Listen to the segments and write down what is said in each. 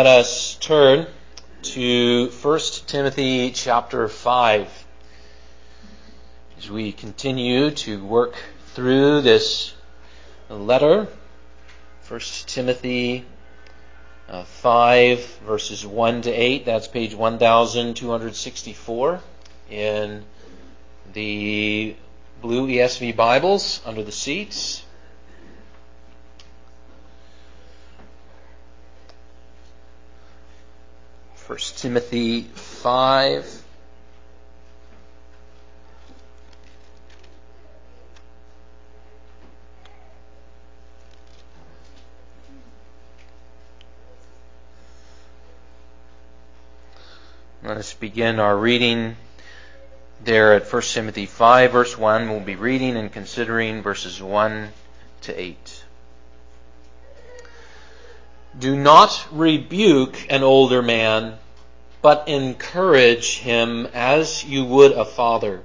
Let us turn to 1 Timothy chapter 5 as we continue to work through this letter. 1 Timothy uh, 5 verses 1 to 8. That's page 1264 in the blue ESV Bibles under the seats. 1 Timothy 5. Let us begin our reading there at 1 Timothy 5, verse 1. We'll be reading and considering verses 1 to 8. Do not rebuke an older man, but encourage him as you would a father.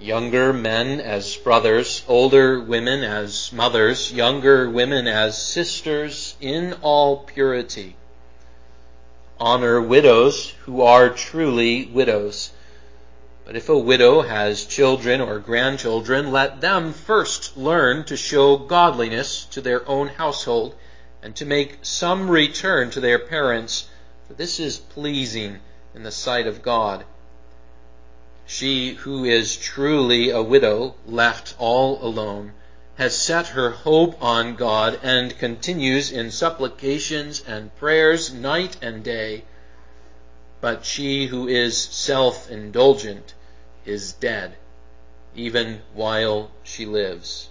Younger men as brothers, older women as mothers, younger women as sisters in all purity. Honor widows who are truly widows. But if a widow has children or grandchildren, let them first learn to show godliness to their own household and to make some return to their parents, for this is pleasing in the sight of God. She who is truly a widow, left all alone, has set her hope on God and continues in supplications and prayers night and day. But she who is self indulgent is dead, even while she lives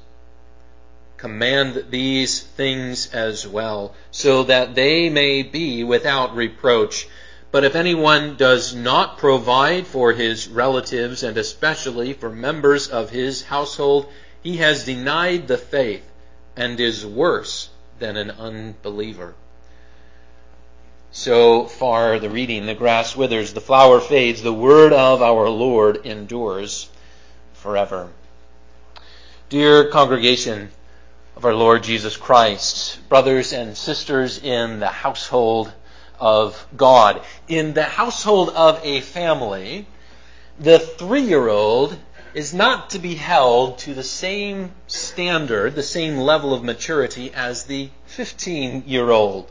command these things as well, so that they may be without reproach. But if anyone does not provide for his relatives, and especially for members of his household, he has denied the faith and is worse than an unbeliever. So far the reading, the grass withers, the flower fades, the word of our Lord endures forever. Dear congregation, of our Lord Jesus Christ, brothers and sisters in the household of God. In the household of a family, the three year old is not to be held to the same standard, the same level of maturity as the 15 year old.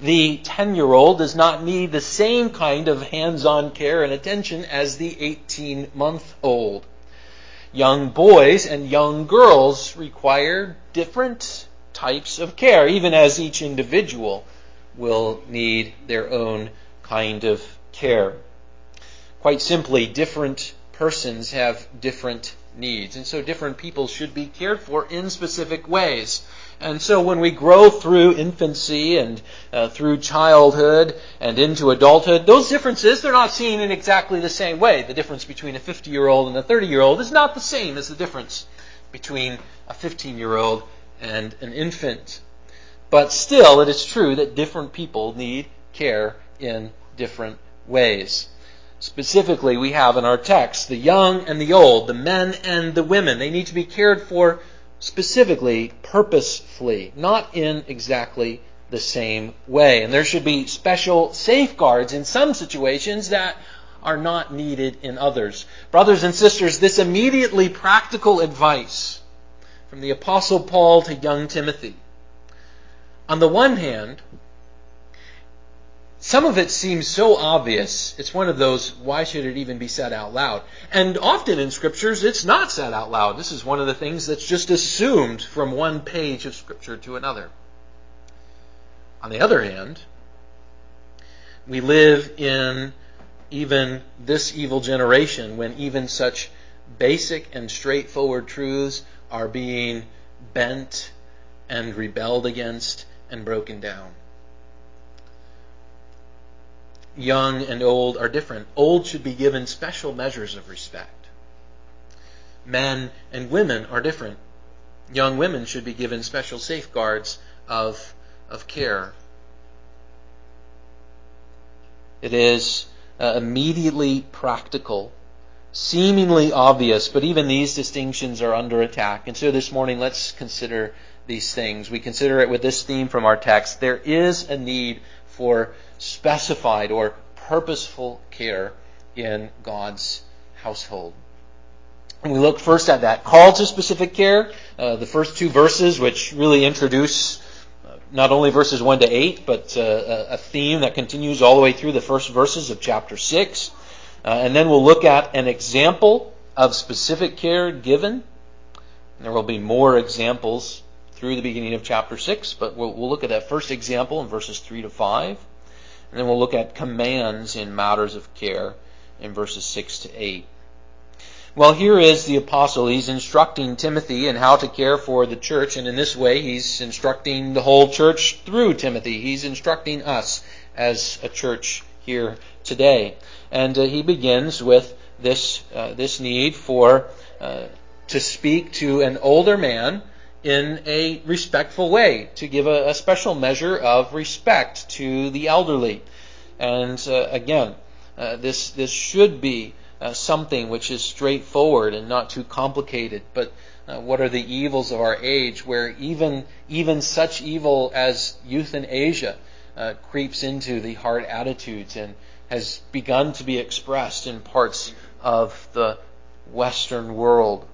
The 10 year old does not need the same kind of hands on care and attention as the 18 month old young boys and young girls require different types of care, even as each individual will need their own kind of care. Quite simply, different persons have different needs, and so different people should be cared for in specific ways. And so when we grow through infancy and uh, through childhood and into adulthood, those differences, they're not seen in exactly the same way. The difference between a 50 year old and a 30 year old is not the same as the difference between a 15 year old and an infant. But still, it is true that different people need care in different ways. Specifically, we have in our text the young and the old, the men and the women. They need to be cared for specifically, purposefully, not in exactly the same way. And there should be special safeguards in some situations that are not needed in others. Brothers and sisters, this immediately practical advice from the Apostle Paul to young Timothy. On the one hand, some of it seems so obvious. It's one of those, why should it even be said out loud? And often in scriptures, it's not said out loud. This is one of the things that's just assumed from one page of scripture to another. On the other hand, we live in even this evil generation when even such basic and straightforward truths are being bent and rebelled against and broken down young and old are different. Old should be given special measures of respect. Men and women are different. Young women should be given special safeguards of, of care. It is uh, immediately practical, seemingly obvious, but even these distinctions are under attack. And so this morning, let's consider these things, we consider it with this theme from our text. There is a need for specified or purposeful care in God's household. And we look first at that call to specific care, uh, the first two verses, which really introduce uh, not only verses 1 to 8, but uh, a theme that continues all the way through the first verses of chapter 6. Uh, and then we'll look at an example of specific care given. There will be more examples through the beginning of chapter 6, but we'll, we'll look at that first example in verses 3 to 5. And then we'll look at commands in matters of care in verses 6 to 8. Well, here is the apostle. He's instructing Timothy in how to care for the church, and in this way, he's instructing the whole church through Timothy. He's instructing us as a church here today. And uh, he begins with this, uh, this need for, uh, to speak to an older man in a respectful way, to give a, a special measure of respect to the elderly. And uh, again, uh, this, this should be uh, something which is straightforward and not too complicated. But uh, what are the evils of our age where even, even such evil as euthanasia uh, creeps into the heart attitudes and has begun to be expressed in parts of the Western world.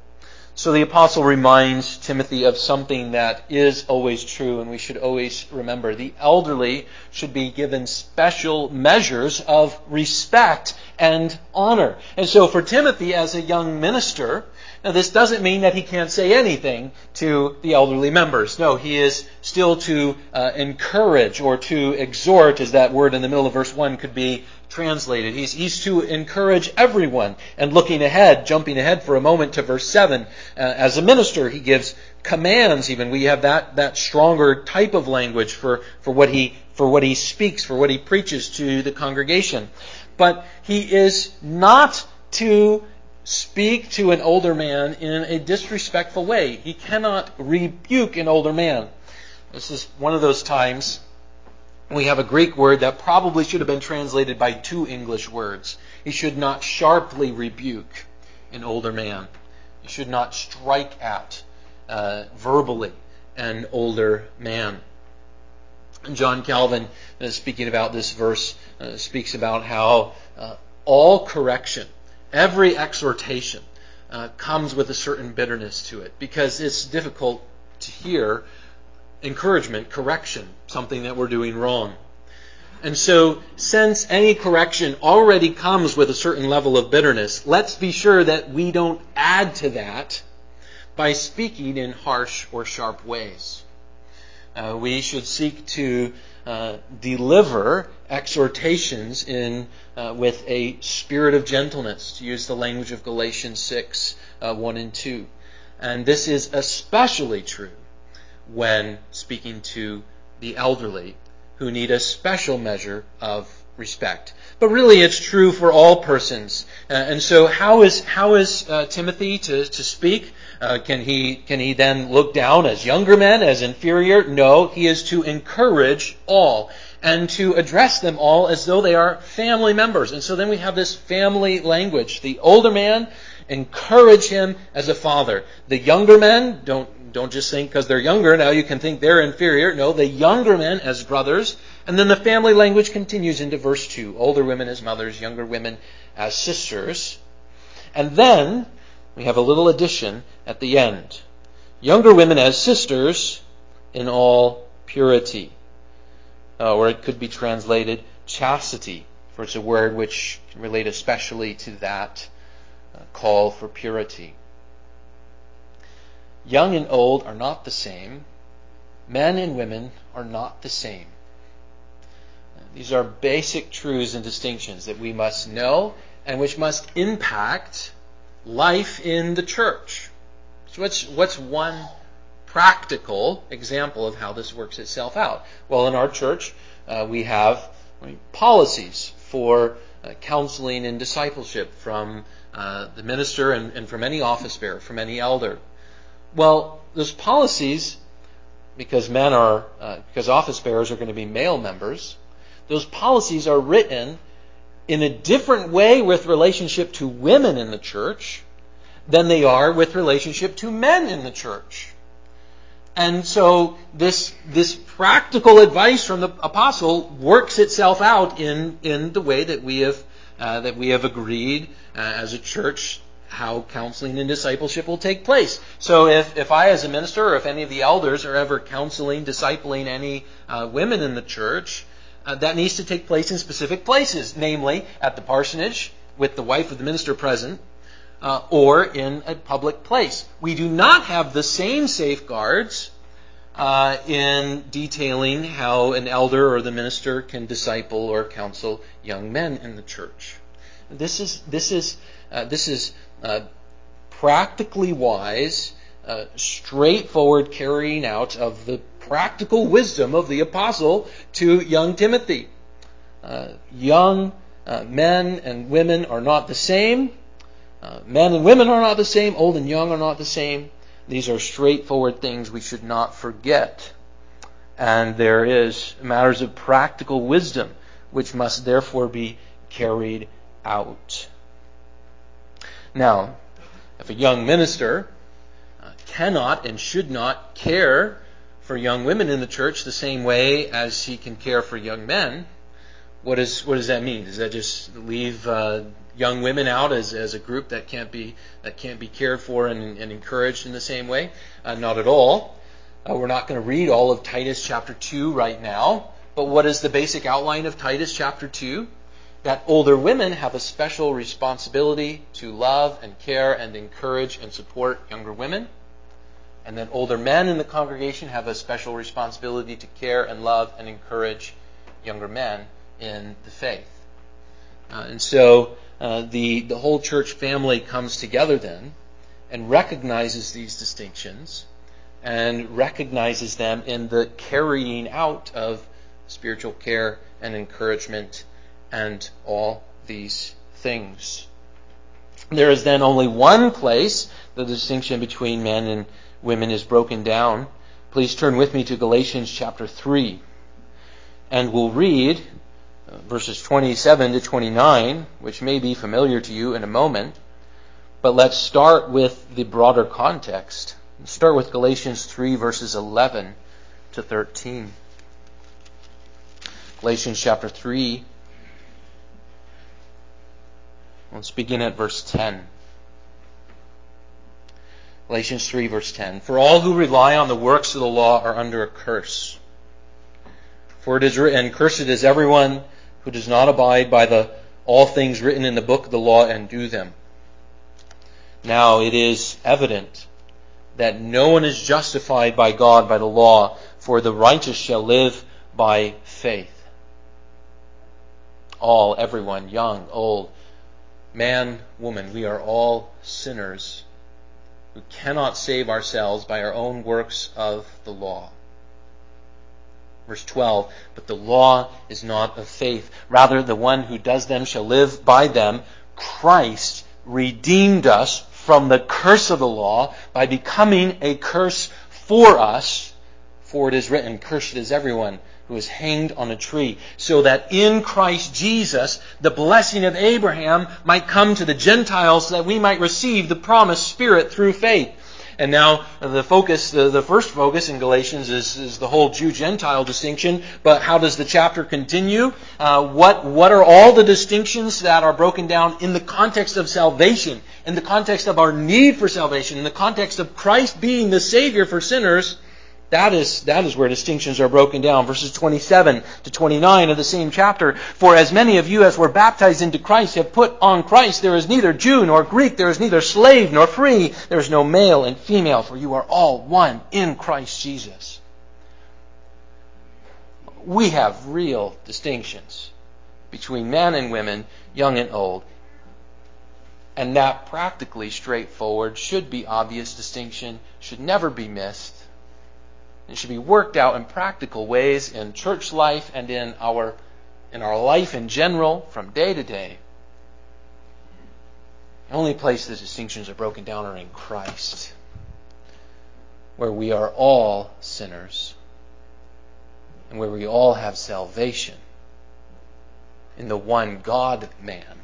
So the apostle reminds Timothy of something that is always true and we should always remember. The elderly should be given special measures of respect and honor. And so for Timothy as a young minister, now this doesn't mean that he can't say anything to the elderly members. No, he is still to uh, encourage or to exhort, as that word in the middle of verse 1 could be translated. He's, he's to encourage everyone. And looking ahead, jumping ahead for a moment to verse 7, uh, as a minister, he gives commands even. We have that, that stronger type of language for, for what he, for what he speaks, for what he preaches to the congregation. But he is not to speak to an older man in a disrespectful way. He cannot rebuke an older man. This is one of those times we have a Greek word that probably should have been translated by two English words. He should not sharply rebuke an older man. He should not strike at uh, verbally an older man. John Calvin, uh, speaking about this verse, uh, speaks about how uh, all correction, every exhortation, uh, comes with a certain bitterness to it because it's difficult to hear encouragement, correction, something that we're doing wrong. And so, since any correction already comes with a certain level of bitterness, let's be sure that we don't add to that by speaking in harsh or sharp ways. Uh, we should seek to uh, deliver exhortations in uh, with a spirit of gentleness, to use the language of Galatians 6, uh, 1 and 2. And this is especially true when speaking to the elderly who need a special measure of respect. But really, it's true for all persons. Uh, and so, how is how is uh, Timothy to to speak? Uh, can he can he then look down as younger men as inferior? No, he is to encourage all and to address them all as though they are family members. And so then we have this family language. The older man encourage him as a father. The younger men don't don't just think because they're younger, now you can think they're inferior. No, the younger men as brothers. And then the family language continues into verse 2. Older women as mothers, younger women as sisters. And then we have a little addition at the end. Younger women as sisters in all purity. Uh, or it could be translated chastity, for it's a word which can relate especially to that uh, call for purity. Young and old are not the same. Men and women are not the same. These are basic truths and distinctions that we must know and which must impact life in the church. So what's, what's one practical example of how this works itself out? Well, in our church, uh, we have policies for uh, counseling and discipleship from uh, the minister and, and from any office bearer, from any elder. Well, those policies, because men are, uh, because office bearers are going to be male members, those policies are written in a different way with relationship to women in the church than they are with relationship to men in the church. And so this, this practical advice from the apostle works itself out in, in the way that we have, uh, that we have agreed uh, as a church how counseling and discipleship will take place. So if, if I as a minister or if any of the elders are ever counseling, discipling any uh, women in the church, uh, that needs to take place in specific places, namely at the parsonage with the wife of the minister present, uh, or in a public place. We do not have the same safeguards uh, in detailing how an elder or the minister can disciple or counsel young men in the church. This is this is uh, this is uh, practically wise, uh, straightforward carrying out of the practical wisdom of the apostle to young Timothy. Uh, young men and women are not the same. Uh, men and women are not the same. Old and young are not the same. These are straightforward things we should not forget. And there is matters of practical wisdom which must therefore be carried out. Now, if a young minister uh, cannot and should not care for young women in the church the same way as he can care for young men, what, is, what does that mean? Does that just leave uh, young women out as, as a group that can't be that can't be cared for and, and encouraged in the same way? Uh, not at all. Uh, we're not going to read all of Titus chapter two right now, but what is the basic outline of Titus chapter two? That older women have a special responsibility to love and care and encourage and support younger women, and that older men in the congregation have a special responsibility to care and love and encourage younger men in the faith. Uh, and so uh, the, the whole church family comes together then and recognizes these distinctions and recognizes them in the carrying out of spiritual care and encouragement and all these things. There is then only one place the distinction between men and women is broken down. Please turn with me to Galatians chapter 3. And we'll read uh, verses 27 to 29, which may be familiar to you in a moment. But let's start with the broader context. Let's start with Galatians 3, verses 11 to 13. Galatians chapter 3. Let's begin at verse 10. Galatians 3, verse 10. For all who rely on the works of the law are under a curse. For it is written, Cursed is everyone who does not abide by the all things written in the book of the law and do them. Now it is evident that no one is justified by God by the law, for the righteous shall live by faith. All, everyone, young, old, man, woman, we are all sinners who cannot save ourselves by our own works of the law. Verse 12, but the law is not of faith. Rather, the one who does them shall live by them. Christ redeemed us from the curse of the law by becoming a curse for us. For it is written, Cursed is everyone who is hanged on a tree, so that in Christ Jesus the blessing of Abraham might come to the Gentiles, so that we might receive the promised Spirit through faith. And now the focus, the, the first focus in Galatians is, is the whole Jew-Gentile distinction. But how does the chapter continue? Uh, what, what are all the distinctions that are broken down in the context of salvation, in the context of our need for salvation, in the context of Christ being the Savior for sinners? That is, that is where distinctions are broken down. Verses 27 to 29 of the same chapter. For as many of you as were baptized into Christ have put on Christ, there is neither Jew nor Greek, there is neither slave nor free, there is no male and female, for you are all one in Christ Jesus. We have real distinctions between men and women, young and old. And that practically straightforward should be obvious distinction, should never be missed it should be worked out in practical ways in church life and in our, in our life in general from day to day. The only place the distinctions are broken down are in Christ, where we are all sinners and where we all have salvation in the one God man,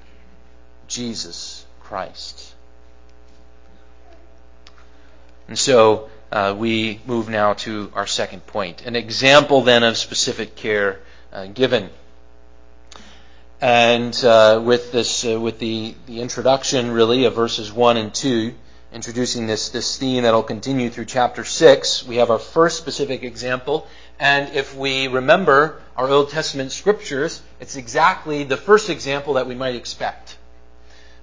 Jesus Christ. And so, uh, we move now to our second point. An example then of specific care uh, given. And uh, with this, uh, with the, the introduction really of verses 1 and 2, introducing this, this theme that'll continue through chapter 6, we have our first specific example. And if we remember our Old Testament scriptures, it's exactly the first example that we might expect.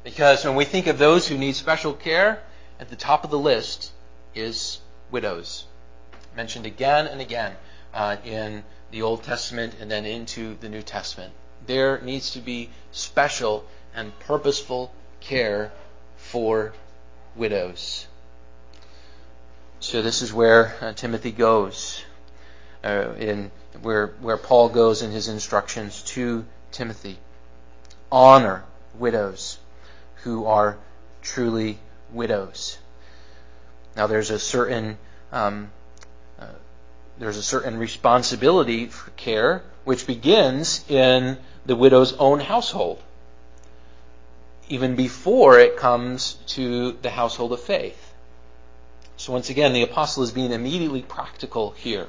Because when we think of those who need special care, at the top of the list is widows. Mentioned again and again uh, in the Old Testament and then into the New Testament there needs to be special and purposeful care for widows. So this is where uh, Timothy goes, uh, in where where Paul goes in his instructions to Timothy. Honor widows who are truly widows. Now there's a certain um, uh, there's a certain responsibility for care which begins in the widow's own household, even before it comes to the household of faith. So once again, the apostle is being immediately practical here.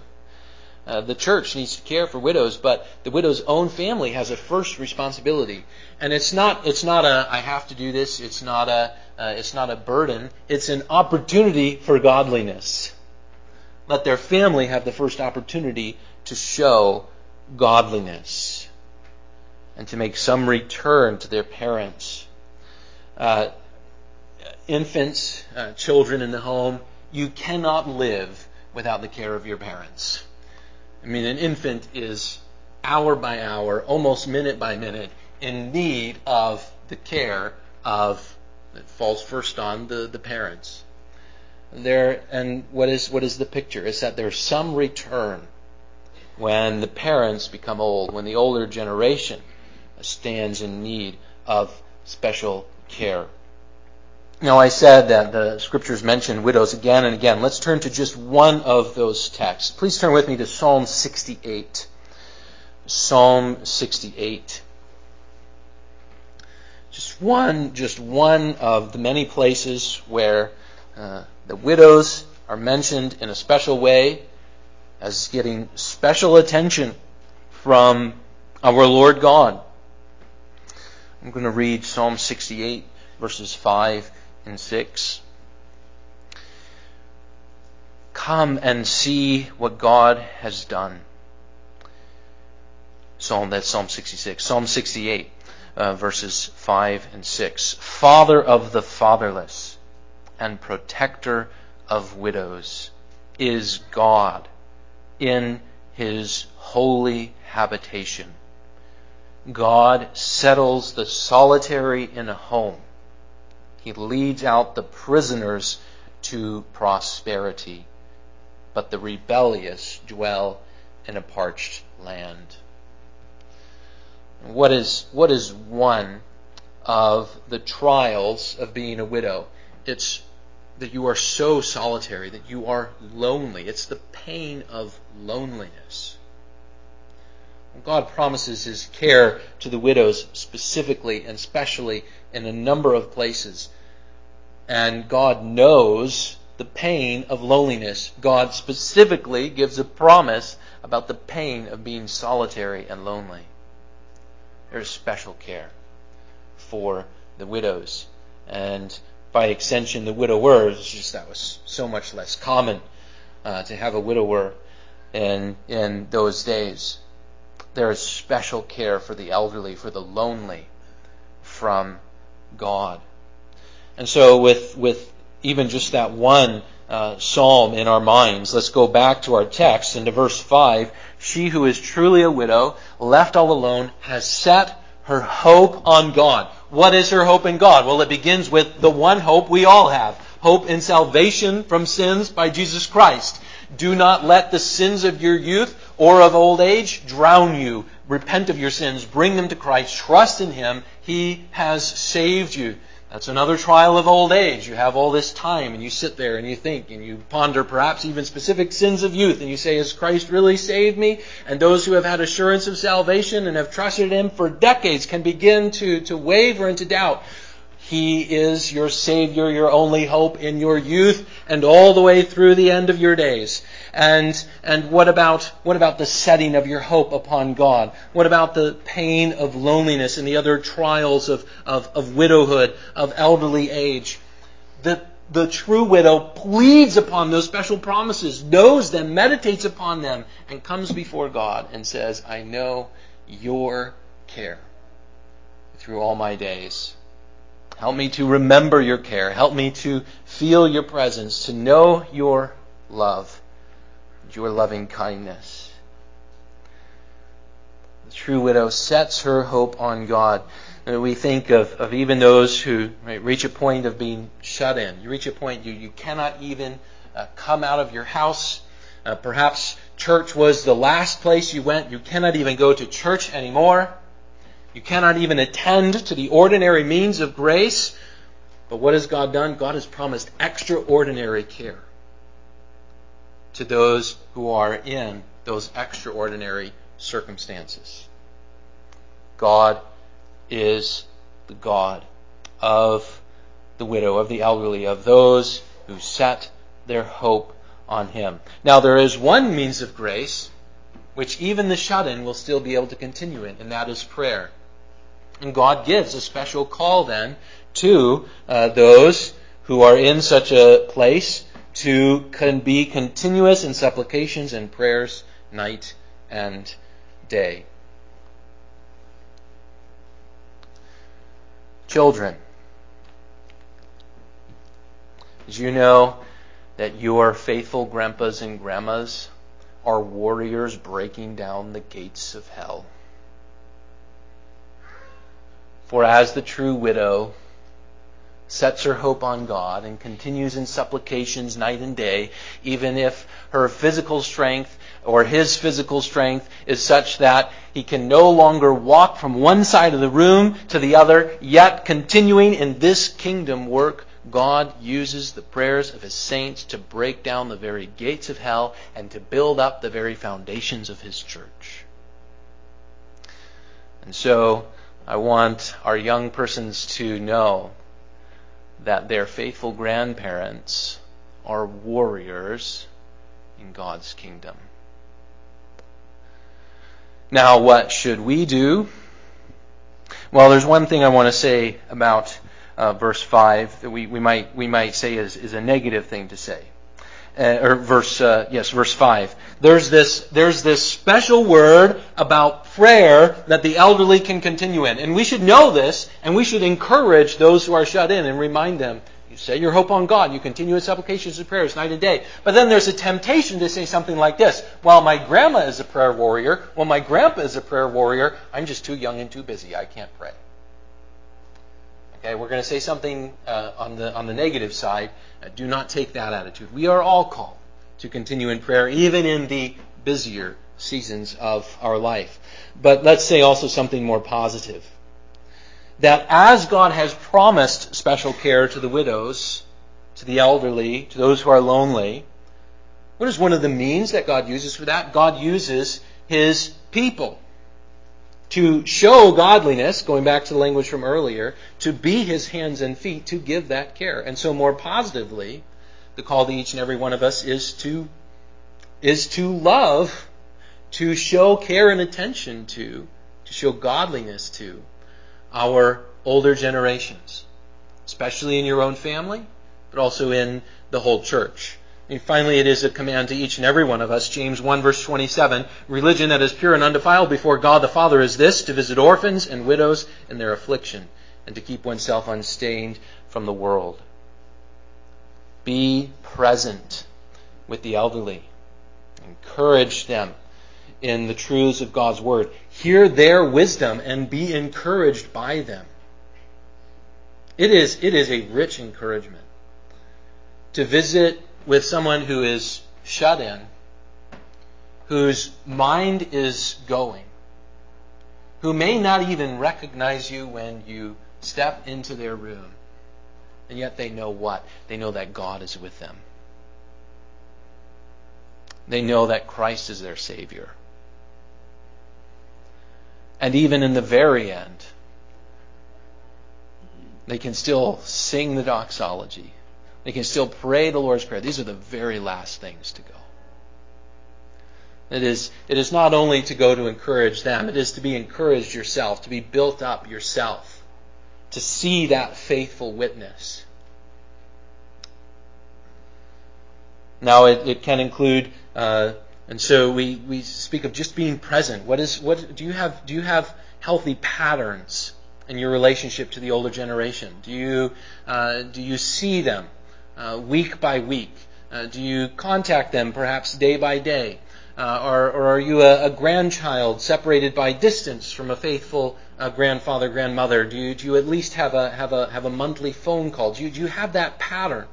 Uh, the church needs to care for widows, but the widow's own family has a first responsibility, and it's not it's not a I have to do this. It's not a uh, it's not a burden. It's an opportunity for godliness. Let their family have the first opportunity to show godliness and to make some return to their parents. Uh, infants, uh, children in the home, you cannot live without the care of your parents. I mean, an infant is hour by hour, almost minute by minute, in need of the care of that falls first on the, the parents. There and what is what is the picture? Is that there's some return when the parents become old, when the older generation stands in need of special care. Now, I said that the scriptures mention widows again and again. Let's turn to just one of those texts. Please turn with me to Psalm 68. Psalm 68. Just one, just one of the many places where uh, the widows are mentioned in a special way as getting special attention from our Lord God. I'm going to read Psalm 68, verses 5 and 6. Come and see what God has done. Psalm, that's Psalm 66. Psalm 68, uh, verses 5 and 6. Father of the fatherless and protector of widows is God in his holy habitation. God settles the solitary in a home. He leads out the prisoners to prosperity, but the rebellious dwell in a parched land. What is, what is one of the trials of being a widow? It's that you are so solitary, that you are lonely. It's the pain of loneliness. God promises his care to the widows specifically and specially in a number of places. And God knows the pain of loneliness. God specifically gives a promise about the pain of being solitary and lonely. There's special care for the widows. And by extension, the widowers. Just that was so much less common uh, to have a widower in, in those days there is special care for the elderly, for the lonely from God. And so with, with even just that one uh, psalm in our minds, let's go back to our text into verse 5. She who is truly a widow, left all alone, has set her hope on God. What is her hope in God? Well, it begins with the one hope we all have. Hope in salvation from sins by Jesus Christ. Do not let the sins of your youth or of old age drown you. Repent of your sins. Bring them to Christ. Trust in Him. He has saved you. That's another trial of old age. You have all this time and you sit there and you think and you ponder perhaps even specific sins of youth and you say, Has Christ really saved me? And those who have had assurance of salvation and have trusted Him for decades can begin to, to waver and to doubt. He is your Savior, your only hope in your youth and all the way through the end of your days. And, and what about, what about the setting of your hope upon God? What about the pain of loneliness and the other trials of, of, of widowhood, of elderly age? The, the true widow pleads upon those special promises, knows them, meditates upon them, and comes before God and says, I know your care through all my days. Help me to remember your care. Help me to feel your presence, to know your love, your loving kindness. The true widow sets her hope on God. And we think of, of even those who right, reach a point of being shut in. You reach a point you, you cannot even uh, come out of your house. Uh, perhaps church was the last place you went. You cannot even go to church anymore. You cannot even attend to the ordinary means of grace. But what has God done? God has promised extraordinary care to those who are in those extraordinary circumstances. God is the God of the widow, of the elderly, of those who set their hope on Him. Now, there is one means of grace which even the shut in will still be able to continue in, and that is prayer. And God gives a special call then to uh, those who are in such a place to be continuous in supplications and prayers night and day. Children, did you know that your faithful grandpas and grandmas are warriors breaking down the gates of hell? For as the true widow sets her hope on God and continues in supplications night and day, even if her physical strength or his physical strength is such that he can no longer walk from one side of the room to the other, yet continuing in this kingdom work, God uses the prayers of his saints to break down the very gates of hell and to build up the very foundations of his church. And so, I want our young persons to know that their faithful grandparents are warriors in God's kingdom. Now, what should we do? Well, there's one thing I want to say about uh, verse 5 that we, we, might, we might say is, is a negative thing to say uh, or verse uh, yes verse 5 there's this there's this special word about prayer that the elderly can continue in. And we should know this and we should encourage those who are shut in and remind them you set your hope on God. You continue in supplications and prayers night and day. But then there's a temptation to say something like this. While my grandma is a prayer warrior while my grandpa is a prayer warrior I'm just too young and too busy. I can't pray Okay, we're going to say something uh, on the on the negative side. Uh, do not take that attitude. We are all called to continue in prayer, even in the busier seasons of our life. But let's say also something more positive. That as God has promised special care to the widows, to the elderly, to those who are lonely, what is one of the means that God uses for that? God uses His people to show godliness, going back to the language from earlier, to be his hands and feet, to give that care. And so more positively, the call to each and every one of us is to is to love, to show care and attention to, to show godliness to our older generations, especially in your own family, but also in the whole church. And finally, it is a command to each and every one of us. James 1 verse 27. Religion that is pure and undefiled before God the Father is this, to visit orphans and widows in their affliction, and to keep oneself unstained from the world. Be present with the elderly. Encourage them in the truths of God's Word. Hear their wisdom and be encouraged by them. It is, it is a rich encouragement to visit with someone who is shut in, whose mind is going, who may not even recognize you when you step into their room, and yet they know what? They know that God is with them. They know that Christ is their Savior. And even in the very end, They can still sing the doxology. They can still pray the Lord's Prayer. These are the very last things to go. It is, it is not only to go to encourage them, it is to be encouraged yourself, to be built up yourself, to see that faithful witness. Now, it, it can include, uh, and so we, we speak of just being present. What is, what, do you have, do you have healthy patterns in your relationship to the older generation? Do you, uh, do you see them uh, week by week? Uh, do you contact them perhaps day by day? Uh, or, or, are you a, a, grandchild separated by distance from a faithful uh, grandfather, grandmother? Do you, do you at least have a, have a, have a monthly phone call? Do you, do you have that pattern?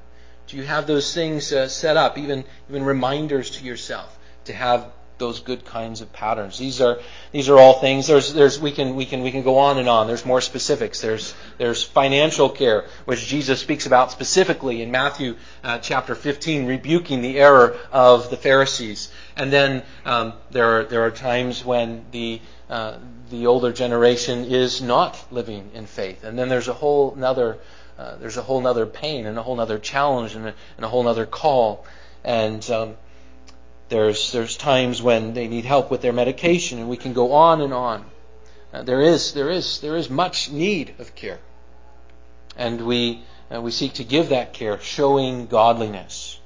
Do you have those things uh, set up, even, even reminders to yourself to have those good kinds of patterns. These are these are all things. There's there's we can we can we can go on and on. There's more specifics. There's there's financial care, which Jesus speaks about specifically in Matthew uh, chapter 15, rebuking the error of the Pharisees. And then um, there are there are times when the uh, the older generation is not living in faith, and then there's a whole another uh, there's a whole nother pain and a whole nother challenge and a, and a whole nother call. And um, there's, there's times when they need help with their medication, and we can go on and on. Uh, there, is, there, is, there is much need of care. And we, uh, we seek to give that care, showing godliness,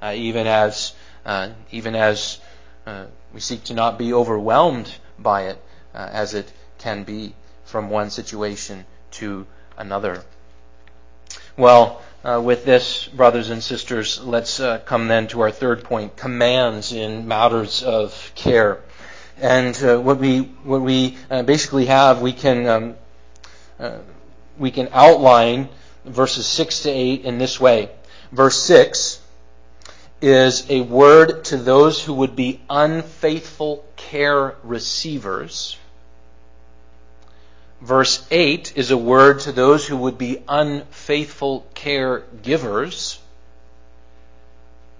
uh, even as, uh, even as uh, we seek to not be overwhelmed by it, uh, as it can be from one situation to another. Well, uh, with this, brothers and sisters, let's uh, come then to our third point commands in matters of care. And uh, what we, what we uh, basically have, we can, um, uh, we can outline verses 6 to 8 in this way. Verse 6 is a word to those who would be unfaithful care receivers Verse 8 is a word to those who would be unfaithful caregivers.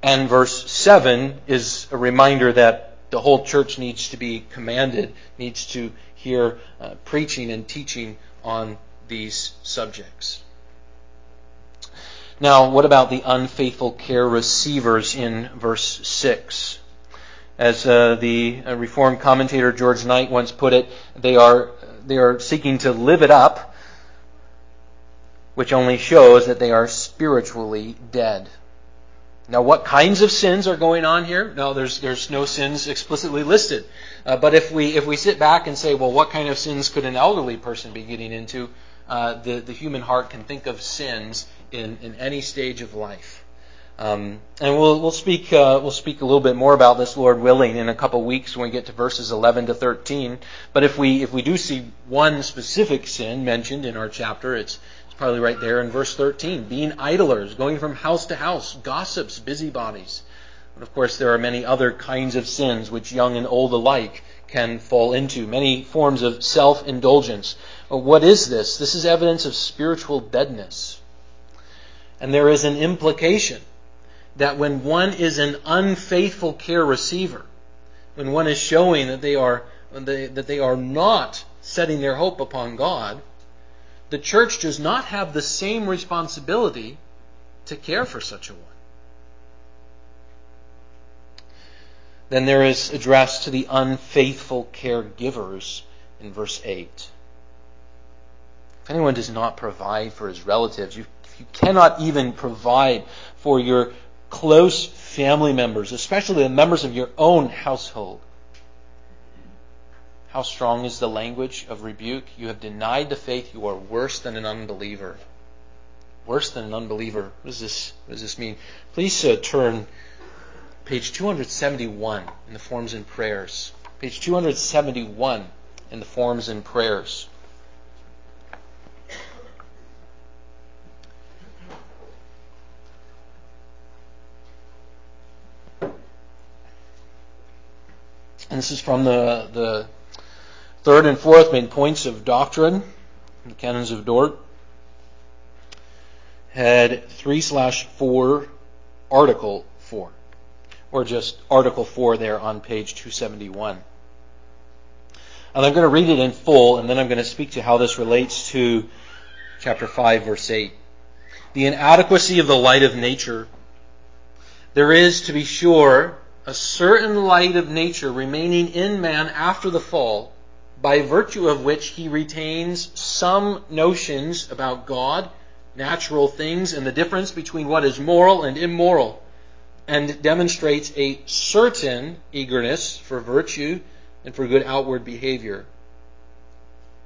And verse 7 is a reminder that the whole church needs to be commanded, needs to hear uh, preaching and teaching on these subjects. Now, what about the unfaithful care receivers in verse 6? As uh, the uh, Reformed commentator George Knight once put it, they are they are seeking to live it up, which only shows that they are spiritually dead. Now, what kinds of sins are going on here? No, there's there's no sins explicitly listed. Uh, but if we if we sit back and say, well, what kind of sins could an elderly person be getting into? Uh, the the human heart can think of sins in in any stage of life. Um, and we'll we'll speak uh, we'll speak a little bit more about this, Lord willing, in a couple weeks when we get to verses 11 to 13. But if we if we do see one specific sin mentioned in our chapter, it's it's probably right there in verse 13: being idlers, going from house to house, gossips, busybodies. But of course, there are many other kinds of sins which young and old alike can fall into. Many forms of self-indulgence. What is this? This is evidence of spiritual deadness, and there is an implication that when one is an unfaithful care receiver, when one is showing that they are that they are not setting their hope upon God, the church does not have the same responsibility to care for such a one. Then there is address to the unfaithful caregivers in verse 8. If anyone does not provide for his relatives, you, you cannot even provide for your close family members, especially the members of your own household. How strong is the language of rebuke? You have denied the faith. You are worse than an unbeliever. Worse than an unbeliever. What does this, what does this mean? Please uh, turn page 271 in the Forms and Prayers. Page 271 in the Forms and Prayers. This is from the, the third and fourth main points of doctrine, the canons of Dort. Had 3 slash 4, Article 4. Or just Article 4 there on page 271. And I'm going to read it in full, and then I'm going to speak to how this relates to chapter 5 verse 8. The inadequacy of the light of nature. There is, to be sure, a certain light of nature remaining in man after the fall, by virtue of which he retains some notions about God, natural things, and the difference between what is moral and immoral, and demonstrates a certain eagerness for virtue and for good outward behavior.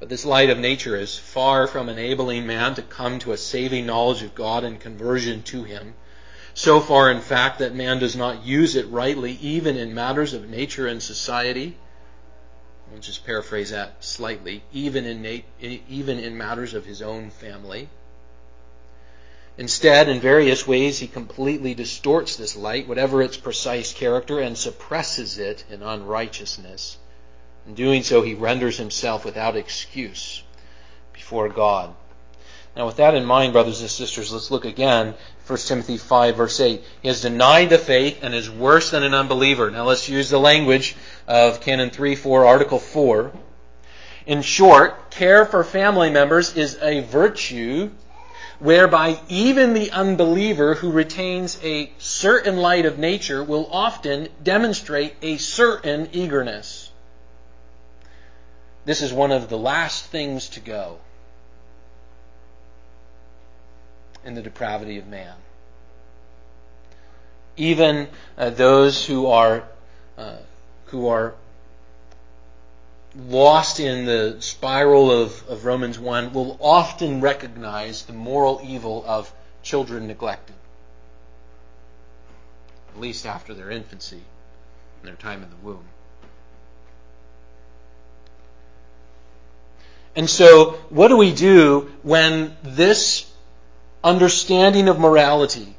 But this light of nature is far from enabling man to come to a saving knowledge of God and conversion to Him. So far, in fact, that man does not use it rightly, even in matters of nature and society. I'll just paraphrase that slightly. Even in, even in matters of his own family. Instead, in various ways, he completely distorts this light, whatever its precise character, and suppresses it in unrighteousness. In doing so, he renders himself without excuse before God. Now, with that in mind, brothers and sisters, let's look again. 1 Timothy 5, verse 8. He has denied the faith and is worse than an unbeliever. Now, let's use the language of Canon 3 4, Article 4. In short, care for family members is a virtue whereby even the unbeliever who retains a certain light of nature will often demonstrate a certain eagerness. This is one of the last things to go in the depravity of man. Even uh, those who are uh, who are lost in the spiral of, of Romans 1 will often recognize the moral evil of children neglected. At least after their infancy and their time in the womb. And so, what do we do when this understanding of morality,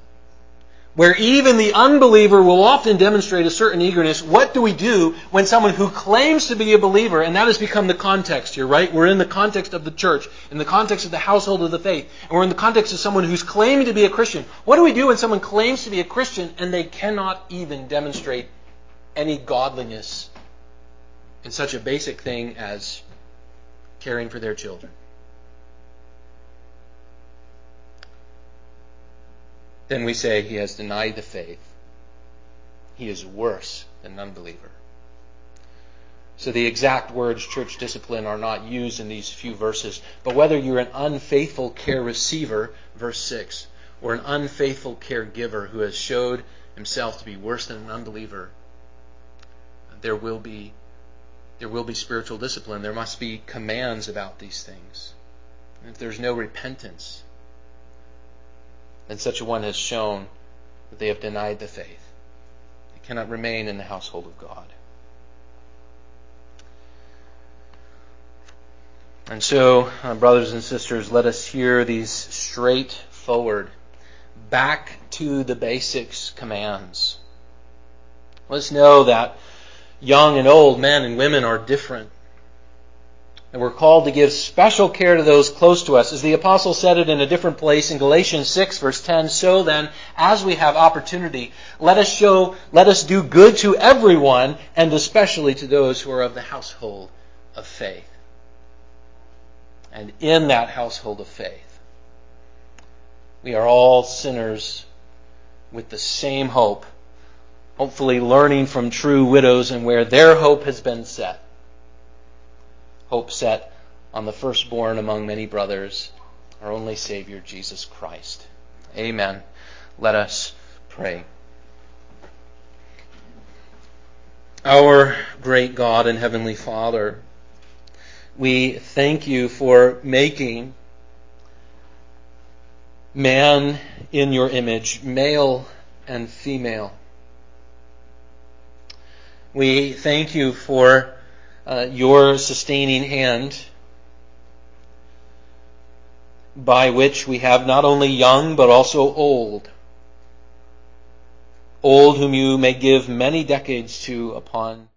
where even the unbeliever will often demonstrate a certain eagerness, what do we do when someone who claims to be a believer, and that has become the context here, right? We're in the context of the church, in the context of the household of the faith, and we're in the context of someone who's claiming to be a Christian. What do we do when someone claims to be a Christian and they cannot even demonstrate any godliness in such a basic thing as caring for their children. Then we say he has denied the faith. He is worse than an unbeliever. So the exact words church discipline are not used in these few verses, but whether you're an unfaithful care receiver, verse 6, or an unfaithful caregiver who has showed himself to be worse than an unbeliever, there will be there will be spiritual discipline. There must be commands about these things. And if there's no repentance, then such a one has shown that they have denied the faith. They cannot remain in the household of God. And so, uh, brothers and sisters, let us hear these straightforward, back to the basics commands. Let's know that young and old, men and women are different. And we're called to give special care to those close to us. As the apostle said it in a different place in Galatians 6 verse 10, so then, as we have opportunity, let us show, let us do good to everyone, and especially to those who are of the household of faith. And in that household of faith, we are all sinners with the same hope hopefully learning from true widows and where their hope has been set. Hope set on the firstborn among many brothers, our only Savior, Jesus Christ. Amen. Let us pray. Our great God and Heavenly Father, we thank you for making man in your image, male and female. We thank you for uh, your sustaining hand by which we have not only young but also old. Old whom you may give many decades to upon